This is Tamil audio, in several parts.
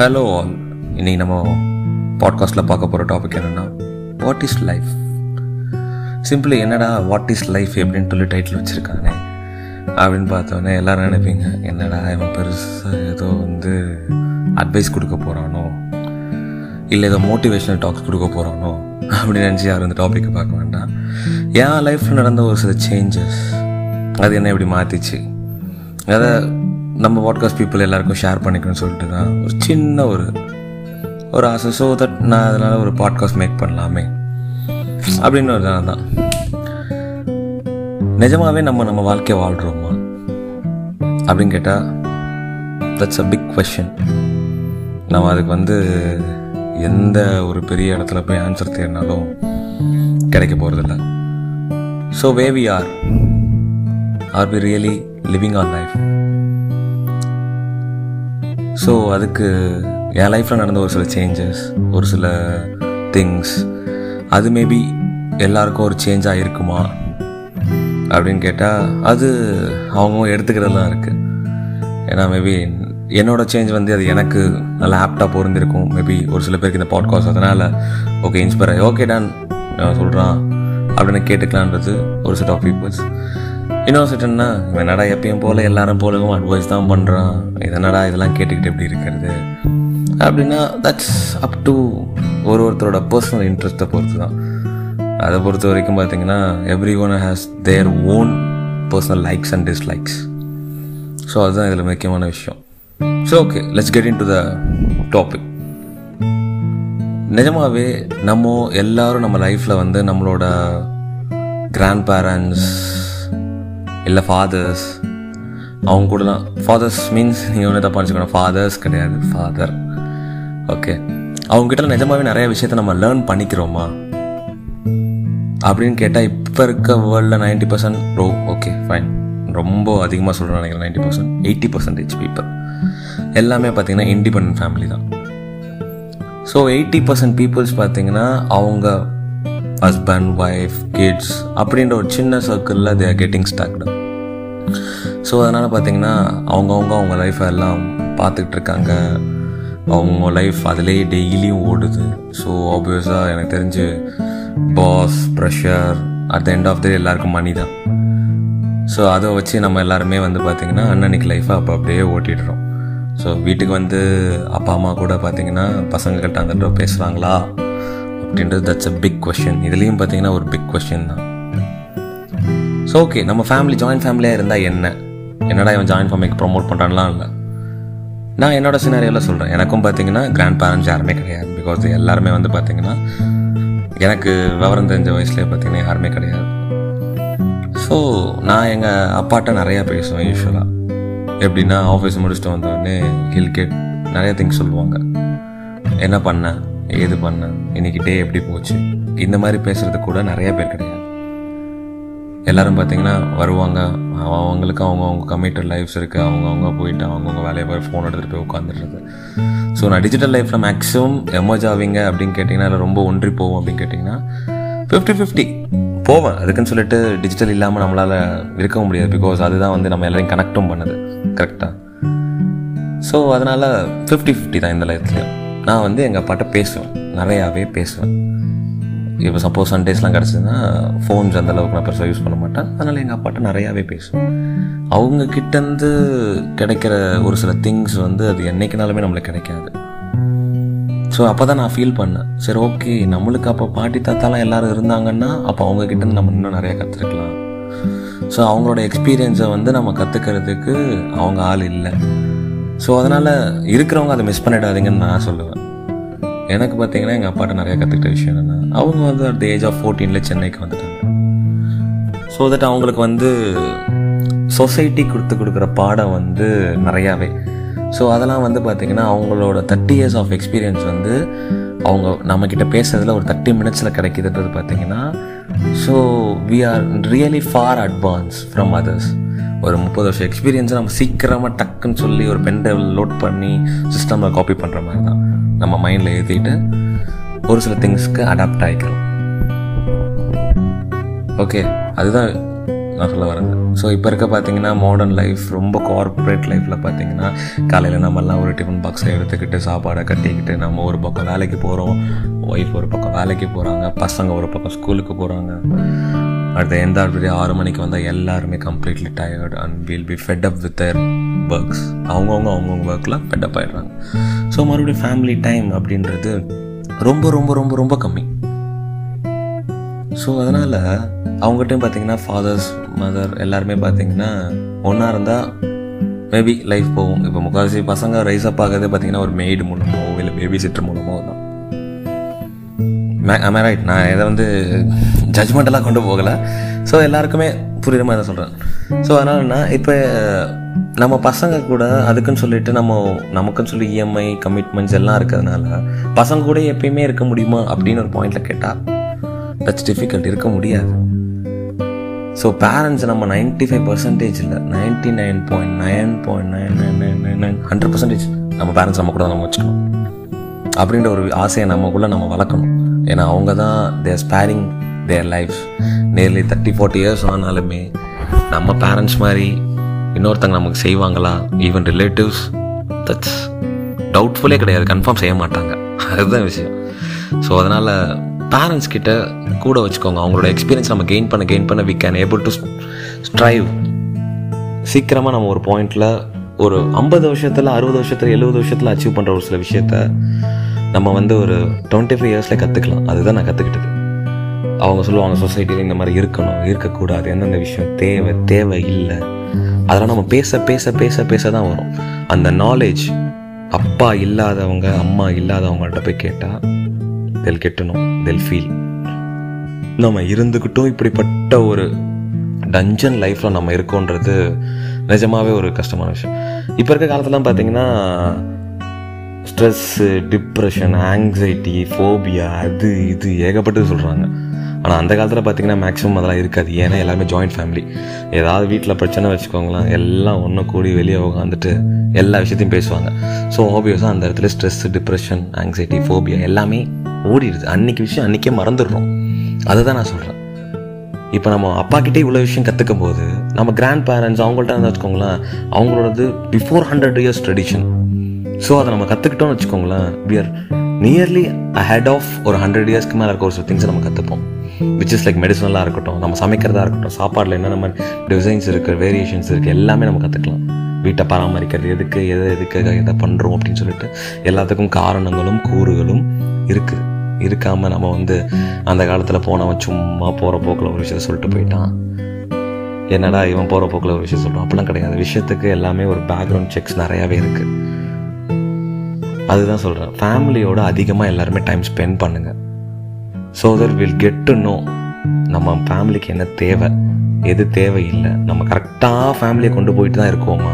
ஹலோ ஆல் இன்னைக்கு நம்ம பாட்காஸ்ட்டில் பார்க்க போகிற டாபிக் என்னென்னா வாட் இஸ் லைஃப் சிம்பிளி என்னடா வாட் இஸ் லைஃப் எப்படின்னு சொல்லி டைட்டில் வச்சுருக்கானே அப்படின்னு பார்த்தோன்னே எல்லோரும் நினைப்பீங்க என்னடா இவன் பெருசாக ஏதோ வந்து அட்வைஸ் கொடுக்க போகிறானோ இல்லை ஏதோ மோட்டிவேஷனல் டாக்ஸ் கொடுக்க போகிறானோ அப்படின்னு நினச்சி யாரும் இந்த டாப்பிக்கை பார்க்க வேண்டாம். என் லைஃப்பில் நடந்த ஒரு சில சேஞ்சஸ் அது என்ன இப்படி மாற்றிச்சு அதை நம்ம பாட்காஸ்ட் பீப்புள் எல்லாருக்கும் ஷேர் பண்ணிக்கணும்னு சொல்லிட்டு தான் ஒரு சின்ன ஒரு ஒரு ஆசை. ஸோ தட் நான் அதனால் ஒரு பாட்காஸ்ட் மேக் பண்ணலாமே. அப்படின்னு ஒரு தான் தான். நிஜமாகவே நம்ம நம்ம வாழ்க்கையை வாழ்கிறோமா அப்படின்னு கேட்டால் தட்ஸ் அ பிக் கொஷின் நம்ம அதுக்கு வந்து எந்த ஒரு பெரிய இடத்துல போய் ஆன்சர் தேடினாலும் கிடைக்க போகிறதில்ல so way we are are be really living our life so அதுக்கு என் லைஃப்பில் நடந்த ஒரு சில சேஞ்சஸ் ஒரு சில திங்ஸ் அது மேபி எல்லாருக்கும் ஒரு சேஞ்ச் ஆகிருக்குமா அப்படின்னு கேட்டால் அது அவங்க எடுத்துக்கிறது தான் இருக்குது ஏன்னா மேபி என்னோட சேஞ்ச் வந்து அது எனக்கு நல்லா ஆப்டாக பொருந்திருக்கும். மேபி ஒரு சில பேருக்கு இந்த பாட்காஸ்ட் அதனால் ஓகே இன்ஸ்பயர் ஓகே டான் நான் சொல்கிறான் அப்படின்னு கேட்டுக்கலான்றது ஒரு செட் ஆஃப் பீப்புள்ஸ் இன்னொரு இவன் என்னடா எப்பயும் போல் எல்லாரும் போலவும் அட்வைஸ் தான் பண்ணுறான் இதனடா இதெல்லாம் கேட்டுக்கிட்டு எப்படி இருக்கிறது? அப்படின்னா தட்ஸ் அப் டு ஒரு ஒருத்தரோட பர்சனல் இன்ட்ரெஸ்ட்டை பொறுத்து தான் அதை பொறுத்த வரைக்கும் பார்த்தீங்கன்னா every one has their own personal likes and dislikes so அதுதான் இதில் முக்கியமான விஷயம். So okay let's get into the topic நிஜமாகவே நம்ம எல்லாரும் நம்ம லைஃப்பில் வந்து நம்மளோட கிராண்ட் பேரண்ட்ஸ் இல்லை ஃபாதர்ஸ் அவங்க கூடலாம் ஃபாதர்ஸ் மீன்ஸ் நீங்கள் ஒன்று தப்பாக வச்சுக்கணும் ஃபாதர்ஸ் கிடையாது. ஃபாதர் ஓகே அவங்ககிட்ட நிஜமாகவே நிறைய விஷயத்த நம்ம லேர்ன் பண்ணிக்கிறோமா? அப்படின்னு கேட்டால் இப்போ இருக்க வேர்ல்டில் நைன்டி பர்சன்ட் ரோ ஓகே ஃபைன் ரொம்ப அதிகமாக சொல்கிறேன் நினைக்கிறேன் ninety percent eighty percentage people எல்லாமே பார்த்தீங்கன்னா இண்டிபெண்ட் ஃபேமிலி தான். ஸோ எயிட்டி பர்சன்ட் பீப்புள்ஸ் பார்த்தீங்கன்னா அவங்க ஹஸ்பண்ட் ஒய்ஃப் கிட்ஸ் அப்படின்ற ஒரு சின்ன சர்க்கிளில் they are getting stuck so அதனால் பார்த்தீங்கன்னா அவங்கவுங்க அவங்க லைஃப்பை எல்லாம் பார்த்துக்கிட்டு இருக்காங்க. அவங்க லைஃப் அதிலேயே டெய்லியும் ஓடுது. ஸோ ஆப்வியஸாக எனக்கு தெரிஞ்சு boss pressure at the end of the எல்லாருக்கும் மணி தான். ஸோ அதை வச்சு நம்ம எல்லாருமே வந்து பார்த்திங்கன்னா அன்னன்னைக்கு லைஃப்பை அப்போ அப்படியே ஓட்டிடுறோம். ஸோ வீட்டுக்கு வந்து அப்பா அம்மா கூட பார்த்தீங்கன்னா பசங்க கிட்ட அந்த பேசுகிறாங்களா அப்படின்றது தட்ஸ் அ பிக் கொஷின் இதுலேயும் பார்த்தீங்கன்னா ஒரு பிக் கொஷின் தான். ஸோ ஓகே நம்ம ஃபேமிலி ஜாயின்ட் ஃபேமிலியாக இருந்தால் என்ன? என்னடா இவன் ஜாயின்ட் ஃபேமிலிக்கு ப்ரொமோட் பண்ணுறான்லாம் இல்லை. நான் என்னோட சினாரியோவில் சொல்கிறேன் எனக்கும் பார்த்தீங்கன்னா கிராண்ட் பேரண்ட்ஸ் யாருமே கிடையாது. பிகாஸ் எல்லாருமே வந்து பார்த்தீங்கன்னா எனக்கு விவரம் தெரிஞ்ச வயசுலேயே பார்த்தீங்கன்னா யாருமே கிடையாது. ஸோ நான் எங்கள் அப்பாட்ட நிறையா பேசுவேன் யூஸ்வலாக எப்படின்னா ஆஃபீஸ் முடிச்சுட்டு வந்தோடனே ஹில் கேட் நிறைய திங்ஸ் சொல்லுவாங்க. என்ன பண்ண? ஏது பண்ண? இன்னைக்கு டே எப்படி போச்சு? இந்த மாதிரி பேசுறது கூட நிறைய பேர் கிடையாது. எல்லாரும் பார்த்தீங்கன்னா வருவாங்க. அவங்களுக்கு அவங்க அவங்க லைஃப்ஸ் இருக்குது அவங்கவுங்க போயிட்டு அவங்கவுங்க வேலையை போய் ஃபோன் எடுத்துகிட்டு போய் உட்காந்துடுறது ஸோ நான் டிஜிட்டல் லைஃப்பில் மேக்ஸிமம் எமர்ஜ் ஆவீங்க அப்படின்னு கேட்டிங்கன்னா இல்லை ரொம்ப ஒன்றி போவோம் அப்படின்னு கேட்டிங்கன்னா ஃபிஃப்டி ஃபிஃப்டி போவேன். அதுக்குன்னு சொல்லிட்டு டிஜிட்டல் இல்லாமல் நம்மளால் இருக்க முடியாது. பிகாஸ் அதுதான் வந்து நம்ம எல்லாரையும் கனெக்டும் பண்ணுது. கரெக்டாக ஸோ அதனால் ஃபிஃப்டி ஃபிஃப்டி தான் இந்த லைஃப்லேயும் நான் வந்து எங்கள் அப்பாட்ட பேசுவேன். நிறையாவே பேசுவேன். இப்போ சப்போஸ் சண்டேஸ்லாம் கிடச்சதுன்னா ஃபோன்ஸ் அந்த அளவுக்கு நான் பெருசாக யூஸ் பண்ண மாட்டேன். அதனால் எங்கள் அப்பாட்ட நிறையாவே பேசுவேன். அவங்க கிட்டேருந்து கிடைக்கிற ஒரு சில திங்ஸ் வந்து அது என்றைக்குனாலுமே நம்மளுக்கு கிடைக்காது. ஸோ அப்போ தான் நான் ஃபீல் பண்ணேன். சரி ஓகே நம்மளுக்கு அப்போ பாட்டி தாத்தாலாம் எல்லோரும் இருந்தாங்கன்னா அப்போ அவங்கக்கிட்டேருந்து நம்ம இன்னும் நிறையா கற்றுக்கலாம் ஸோ அவங்களோட எக்ஸ்பீரியன்ஸை வந்து நம்ம கற்றுக்கிறதுக்கு அவங்க ஆள் இல்லை. ஸோ அதனால் இருக்கிறவங்க அதை மிஸ் பண்ணிடாதீங்கன்னு நான் சொல்லுவேன். எனக்கு பார்த்தீங்கன்னா எங்கள் அப்பாட்ட நிறையா கற்றுக்கிட்ட விஷயம் என்னென்னா அவங்க வந்து அட் த ஏஜ் ஆஃப் ஃபோர்டீனில் சென்னைக்கு வந்துட்டாங்க. ஸோ தட் அவங்களுக்கு வந்து சொசைட்டி கொடுத்து கொடுக்குற பாடம் வந்து நிறையாவே. ஸோ அதெல்லாம் வந்து பார்த்திங்கன்னா அவங்களோட தேர்ட்டி இயர்ஸ் ஆஃப் எக்ஸ்பீரியன்ஸ் வந்து அவங்க நம்மக்கிட்ட பேசுறதுல ஒரு தேர்ட்டி மினிட்ஸில் கிடைக்கிதுன்றது பார்த்தீங்கன்னா so we are really far advance from others ஒரு முப்பது வருஷம் எக்ஸ்பீரியன்ஸை நம்ம சீக்கிரமாக டக்குன்னு சொல்லி ஒரு பென் லோட் பண்ணி சிஸ்டமில் காப்பி பண்ணுற மாதிரி தான். நம்ம மைண்டில் ஏற்றிட்டு ஒரு சில திங்ஸ்க்கு அடாப்ட் ஆகிக்கிறோம் ஓகே அதுதான் நான் சொல்ல வரேன். ஸோ இப்போ இருக்க பார்த்தீங்கன்னா மாடர்ன் லைஃப் ரொம்ப கார்ப்பரேட் லைஃப்பில் பார்த்தீங்கன்னா காலையில் நம்மலாம் ஒரு டிஃபன் பாக்ஸை எடுத்துக்கிட்டு சாப்பாடை கட்டிக்கிட்டு நம்ம ஒரு பக்கம் வேலைக்கு போகிறோம் ஒய்ஃப் ஒரு பக்கம் வேலைக்கு போகிறாங்க பசங்க ஒரு பக்கம் ஸ்கூலுக்கு போகிறாங்க அடுத்த எந்த டே ஆறு மணிக்கு வந்தால் எல்லாருமே completely tired and will be fed up with their works அவங்கவுங்க அவங்கவுங்க ஒர்க்கில் ஃபெட் அப் ஆகிடுறாங்க ஸோ மறுபடியும் ஃபேமிலி டைம் அப்படின்றது ரொம்ப ரொம்ப ரொம்ப ரொம்ப கம்மி. ஸோ அதனால் அவங்ககிட்டையும் பார்த்தீங்கன்னா ஃபாதர்ஸ் மதர் எல்லாருமே பார்த்தீங்கன்னா ஒன்றா இருந்தால் மேபி லைஃப் போகும். இப்போ முக்கால்வாசி பசங்க ரைஸ் அப் ஆகிறதே பார்த்தீங்கன்னா ஒரு மெய்டு மூலமோ இல்லை பேபி சிட்டர் மூலமோ தான். ஆமாம் ரைட் நான் இதை வந்து ஜட்ஜ்மெண்டெல்லாம் கொண்டு போகலை. ஸோ எல்லாருக்குமே புரியுற மாதிரி தான் சொல்கிறேன் ஸோ அதனால் இப்போ நம்ம பசங்க கூட அதுக்குன்னு சொல்லிட்டு நம்ம நமக்குன்னு சொல்லி இஎம்ஐ கமிட்மெண்ட்ஸ் எல்லாம் இருக்கிறதுனால பசங்க கூட எப்பயுமே இருக்க முடியுமா அப்படின்னு ஒரு பாயிண்டில் கேட்டால் டச் டிஃபிகல்ட் இருக்க முடியாது. ஸோ பேரண்ட்ஸ் நம்ம நைன்டி ஃபைவ் பர்சன்டேஜ் இல்லை ninety nine point nine point nine nine nine nine nine hundred percentage நம்ம பேரண்ட்ஸ் நம்ம கூட நம்ம வச்சுக்கணும். அப்படின்ற ஒரு ஆசையை நம்மக்குள்ளே நம்ம வளர்க்கணும். ஏன்னா அவங்க தான் their sparing their life nearly thirty forty years ஆனாலுமே நம்ம பேரண்ட்ஸ் மாதிரி இன்னொருத்தங்க நமக்கு செய்வாங்களா? ஈவன் ரிலேட்டிவ்ஸ் தட்ஸ் டவுட்ஃபுல்லே கிடையாது. கன்ஃபார்ம் செய்ய மாட்டாங்க. அதுதான் விஷயம். ஸோ அதனால் பேரண்ட்ஸ் கிட்ட கூட வச்சுக்கோங்க. அவங்களோட எக்ஸ்பீரியன்ஸ் நம்ம கெயின் பண்ண கெயின் பண்ண we can able to strive சீக்கிரமாக நம்ம ஒரு பாயிண்டில் ஒரு ஐம்பது வருஷத்தில் அறுபது வருஷத்தில் எழுபது வருஷத்தில் அச்சீவ் பண்ணுற ஒரு சில விஷயத்த நம்ம வந்து ஒரு டுவெண்ட்டி ஃபைவ் இயர்ஸில் கற்றுக்கலாம் அதுதான் நான் கற்றுக்கிட்டது அவங்க சொல்லுவாங்க சொசைட்டியில் இந்த மாதிரி இருக்கணும் இருக்கக்கூடாது. எந்தெந்த விஷயம் தேவை தேவை இல்லை அதெல்லாம் நம்ம பேச பேச பேச பேச தான் வரும். அந்த நாலேஜ் அப்பா இல்லாதவங்க அம்மா இல்லாதவங்கள்ட்ட போய் கேட்டால் தெல் கெட்டணும் தெல் ஃபீல் நம்ம இருந்துக்கிட்டும் இப்படிப்பட்ட ஒரு டஞ்சன் லைஃப்பில் நம்ம இருக்கோன்றது நிஜமாவே ஒரு கஷ்டமான விஷயம். இப்போ இருக்க காலத்துலாம் பார்த்தீங்கன்னா ஸ்ட்ரெஸ்ஸு டிப்ரெஷன் ஆங்ஸைட்டி ஃபோபியா அது இது ஏகப்பட்டது சொல்கிறாங்க ஆனால் அந்த காலத்தில் பார்த்தீங்கன்னா மேக்ஸிமம் அதெல்லாம் இருக்காது. ஏன்னா எல்லாருமே ஜாயிண்ட் ஃபேமிலி ஏதாவது வீட்டில் பிரச்சனை வச்சுக்கோங்களேன் எல்லாம் ஒன்று கூடி வெளியே உட்காந்துட்டு எல்லா விஷயத்தையும் பேசுவாங்க. ஸோ ஆப்வியஸாக அந்த இடத்துல ஸ்ட்ரெஸ் டிப்ரெஷன் ஆங்ஸைட்டி ஃபோபியா எல்லாமே ஓடிடுது. அன்னைக்கு விஷயம் அன்றைக்கே மறந்துடுறோம். அதை தான் நான் சொல்கிறேன் இப்போ நம்ம அப்பா கிட்டே இவ்வளோ விஷயம் கற்றுக்கும் போது நம்ம கிராண்ட் பேரண்ட்ஸ் அவங்கள்ட்ட இருந்தால் வச்சுக்கோங்களேன் அவங்களோடது before hundred years tradition so அதை நம்ம கற்றுக்கிட்டோம்னு வச்சுக்கோங்களேன் we are nearly ahead of ஒரு ஹண்ட்ரட் இயர்ஸ்க்கு மேலே இருக்க ஒரு சில திங்ஸை நம்ம கற்றுப்போம் விச் இஸ் லைக் மெடிசனலாக இருக்கட்டும் நம்ம சமைக்கிறதா இருக்கட்டும் சாப்பாடில் என்னென்ன மாதிரி டிசைன்ஸ் இருக்குது வேரியேஷன்ஸ் இருக்குது எல்லாமே நம்ம கற்றுக்கலாம் வீட்டை பராமரிக்கிறது எதுக்கு எதை எதுக்கு எதை பண்ணுறோம் அப்படின்னு சொல்லிட்டு எல்லாத்துக்கும் காரணங்களும் கூறுகளும் இருக்குது இருக்காமல் நம்ம வந்து அந்த காலத்தில் போனவன் சும்மா போகிற போக்கில் ஒரு விஷயத்த சொல்லிட்டு போயிட்டான். என்னடா இவன் போகிற போக்கில் ஒரு விஷயம் சொல்கிறான் அப்படிலாம் கிடையாது. விஷயத்துக்கு எல்லாமே ஒரு பேக்ரவுண்ட் செக்ஸ் நிறையாவே இருக்குது அதுதான் சொல்கிறேன் ஃபேமிலியோட அதிகமாக எல்லாருமே டைம் ஸ்பெண்ட் பண்ணுங்கள் so that will get to know நம்ம ஃபேமிலிக்கு என்ன தேவை எது தேவையில்லை. நம்ம கரெக்டாக ஃபேமிலியை கொண்டு போயிட்டு தான் இருக்கோமா?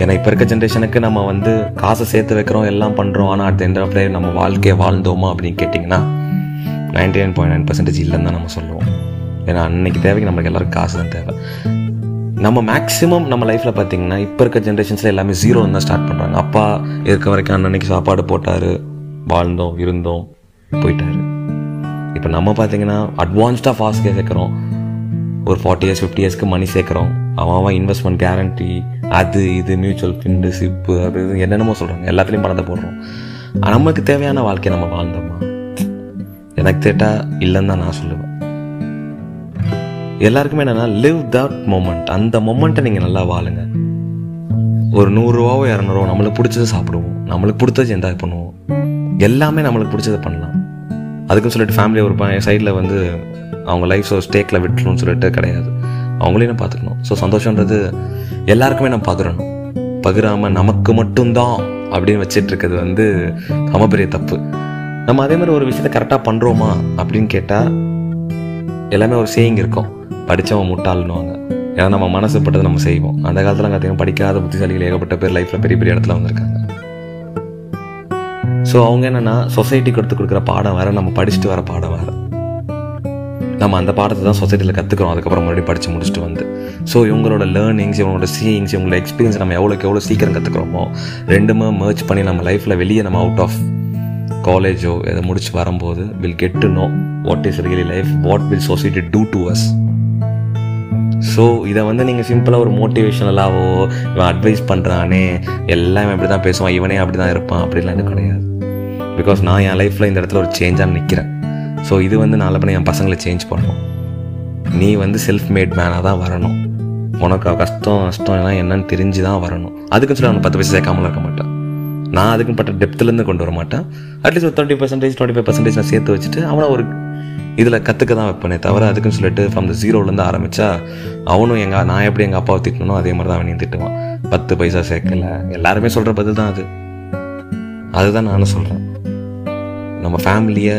ஏன்னா இப்போ இருக்க ஜென்ரேஷனுக்கு நம்ம வந்து காசை சேர்த்து வைக்கிறோம் எல்லாம் பண்ணுறோம் ஆனால் அட் எண்ட் ஆஃப் டே நம்ம வாழ்க்கையை வாழ்ந்தோமா அப்படின்னு கேட்டிங்கன்னா ninety nine point nine percentage இல்லைன்னு தான் நம்ம சொல்லுவோம். ஏன்னா அன்னைக்கு தேவைக்கு நம்மளுக்கு எல்லாருக்கும் காசு தான் தேவை. நம்ம மேக்ஸிமம் நம்ம லைஃப்பில் பார்த்தீங்கன்னா இப்போ இருக்க ஜென்ரேஷன்ஸில் எல்லாமே ஜீரோ தான் ஸ்டார்ட் பண்ணுறாங்க அப்பா இருக்க வரைக்கும் அன்னன்னைக்கு சாப்பாடு போட்டார் வாழ்ந்தோம் இருந்தோம் போயிட்டாரு. இப்போ நம்ம பார்த்தீங்கன்னா அட்வான்ஸ்டாக ஃபாஸ்ட் சேர்க்குறோம். ஒரு ஃபார்ட்டி இயர்ஸ் ஃபிஃப்டி இயர்ஸ்க்கு மணி சேர்க்குறோம். அவன் அவன் இன்வெஸ்ட்மெண்ட் கேரண்டி அது இது மியூச்சுவல் ஃபண்டு சிப்பு அது இது என்னென்னமோ சொல்கிறாங்க எல்லாத்துலேயும் பணத்தை போடுறோம். நமக்கு தேவையான வாழ்க்கையை நம்ம வாழ்ந்தோமா? எனக்கு கேட்டால் இல்லைன்னு தான் நான் சொல்லுவேன். எல்லாருக்குமே என்னென்னா லிவ் தட் மொமெண்ட் அந்த மொமெண்ட்டை நீங்கள் நல்லா வாழுங்க. ஒரு நூறுரூவாவோ இரநூறுவா நம்மளுக்கு பிடிச்சதை சாப்பிடுவோம். நம்மளுக்கு பிடிச்சது என்ஜாய் பண்ணுவோம். எல்லாமே நம்மளுக்கு பிடிச்சதை பண்ணலாம். அதுக்குன்னு சொல்லிட்டு ஃபேமிலியை ஒரு சைடில் வந்து அவங்க லைஃப் ஸ்டேக்கில் விட்டுணும்னு சொல்லிட்டு கிடையாது. அவங்களையும் நான் பார்த்துக்கணும். ஸோ சந்தோஷன்றது எல்லாருக்குமே நம்ம பகிரணும். பகிராமல் நமக்கு மட்டும்தான் அப்படின்னு வச்சிட்டு இருக்கிறது வந்து ரொம்ப பெரிய தப்பு. நம்ம அதே மாதிரி ஒரு விஷயத்த கரெக்டாக பண்ணுறோமா அப்படின்னு கேட்டால் எல்லாமே ஒரு சேயிங் இருக்கும். படித்தவன் முட்டாள்னுவாங்க. ஏன்னா நம்ம மனசுப்பட்டதை நம்ம செய்வோம். அந்த காலத்தில் பார்த்தீங்கன்னா படிக்காத புத்திசாலிகள் ஏகப்பட்ட பேர் லைஃப்பில் பெரிய பெரிய இடத்துல வந்திருக்காங்க. ஸோ அவங்க என்னென்னா சொசைட்டிக்கு எடுத்து கொடுக்குற பாடம் வேறு நம்ம படிச்சுட்டு வர பாடம் வேறு. நம்ம அந்த பாடத்தை தான் சொசைட்டியில் கற்றுக்குறோம் அதுக்கப்புறம் மறுபடியும் படித்து முடிச்சுட்டு வந்து. ஸோ இவங்களோட லேர்னிங்ஸ் இவங்களோட சீயிங்ஸ் இவங்களோட எக்ஸ்பீரியன்ஸ் நம்ம எவ்வளோக்கு எவ்வளோ சீக்கிரம் கற்றுக்குறோமோ ரெண்டுமே மேர்ச் பண்ணி நம்ம லைஃப்பில் வெளியே நம்ம அவுட் ஆஃப் காலேஜோ இதை முடிச்சு வரும்போது will get to know what is really life what will society do to us so இதை வந்து நீங்கள் சிம்பிளாக ஒரு மோட்டிவேஷனலாவோ இவன் அட்வைஸ் பண்ணுறானே எல்லாம் இப்படி தான் பேசுவான் இவனே அப்படி தான் இருப்பான் அப்படிலாம் கிடையாது. பிகாஸ் நான் என் லைஃப்பில் இந்த இடத்துல ஒரு சேஞ்சாக நிற்கிறேன் ஸோ இது வந்து நாளை என் பசங்களை சேஞ்ச் பண்ணணும். நீ வந்து செல்ஃப் மேட் மேனாக தான் வரணும். உனக்கு கஷ்டம் நஷ்டம் எல்லாம் என்னன்னு தெரிஞ்சு தான் வரணும். அதுக்குன்னு சொல்லி அவனை பத்து பைசா சேர்க்காமல இருக்க மாட்டேன். நான் அதுக்கும் பட்ட டெப்த்துலேருந்து கொண்டு வர மாட்டேன். அட்லீஸ்ட் ஒரு twenty percentage twenty five percentage நான் சேர்த்து வச்சுட்டு அவனை ஒரு இதில் கற்றுக்க தான் வைப்பேனே தவிர அதுக்குன்னு சொல்லிட்டு ஃப்ரம் த ஜீரோலேருந்து ஆரம்பித்தா அவனும் எங்கள் நான் எப்படி எங்கள் அப்பாவை திட்டணும் அதே மாதிரி தான் அவனையும் திட்டுவான். பத்து பைசா சேர்க்கல. எல்லாருமே சொல்கிற பதில் தான் அது. அதுதான் நானும் சொல்கிறேன் நம்ம ஃபேமிலியை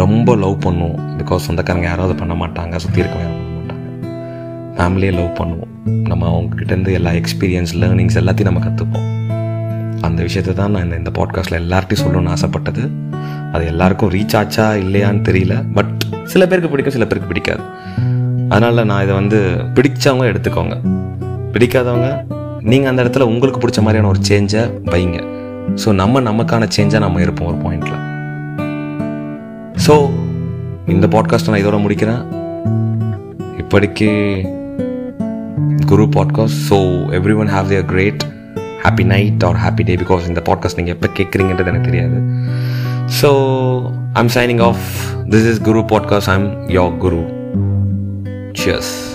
ரொம்ப லவ் பண்ணுவோம். பிகாஸ் சொந்தக்காரங்க யாராவது பண்ண மாட்டாங்க சுற்றி இருக்கவங்க யாரும் பண்ண மாட்டாங்க. ஃபேமிலியை லவ் பண்ணுவோம். நம்ம அவங்கக்கிட்டேருந்து எல்லா எக்ஸ்பீரியன்ஸ் லேர்னிங்ஸ் எல்லாத்தையும் நம்ம கற்றுப்போம் அந்த விஷயத்தை தான் நான் இந்த இந்த பாட்காஸ்ட்டில் எல்லார்ட்டையும் சொல்லணும்னு ஆசைப்பட்டது. அது எல்லாருக்கும் ரீச் ஆச்சா இல்லையான்னு தெரியல. பட் சில பேருக்கு பிடிக்கும் சில பேருக்கு பிடிக்காது. அதனால் நான் இதை வந்து பிடிச்சவங்க எடுத்துக்கோங்க. பிடிக்காதவங்க நீங்கள் அந்த இடத்துல உங்களுக்கு பிடிச்ச மாதிரியான ஒரு சேஞ்சை வைங்க. ஸோ நம்ம நமக்கான சேஞ்சாக நம்ம இருப்போம் ஒரு பாயிண்டில் ஸோ இந்த பாட்காஸ்ட்டை நான் இதோட முடிக்கிறேன். இப்படிக்கு Guru podcast so every one have their great happy night or happy day because இந்த பாட்காஸ்ட் நீங்கள் எப்போ கேட்குறீங்கன்றது எனக்கு தெரியாது. So I'm signing off this is Guru podcast I'm your Guru cheers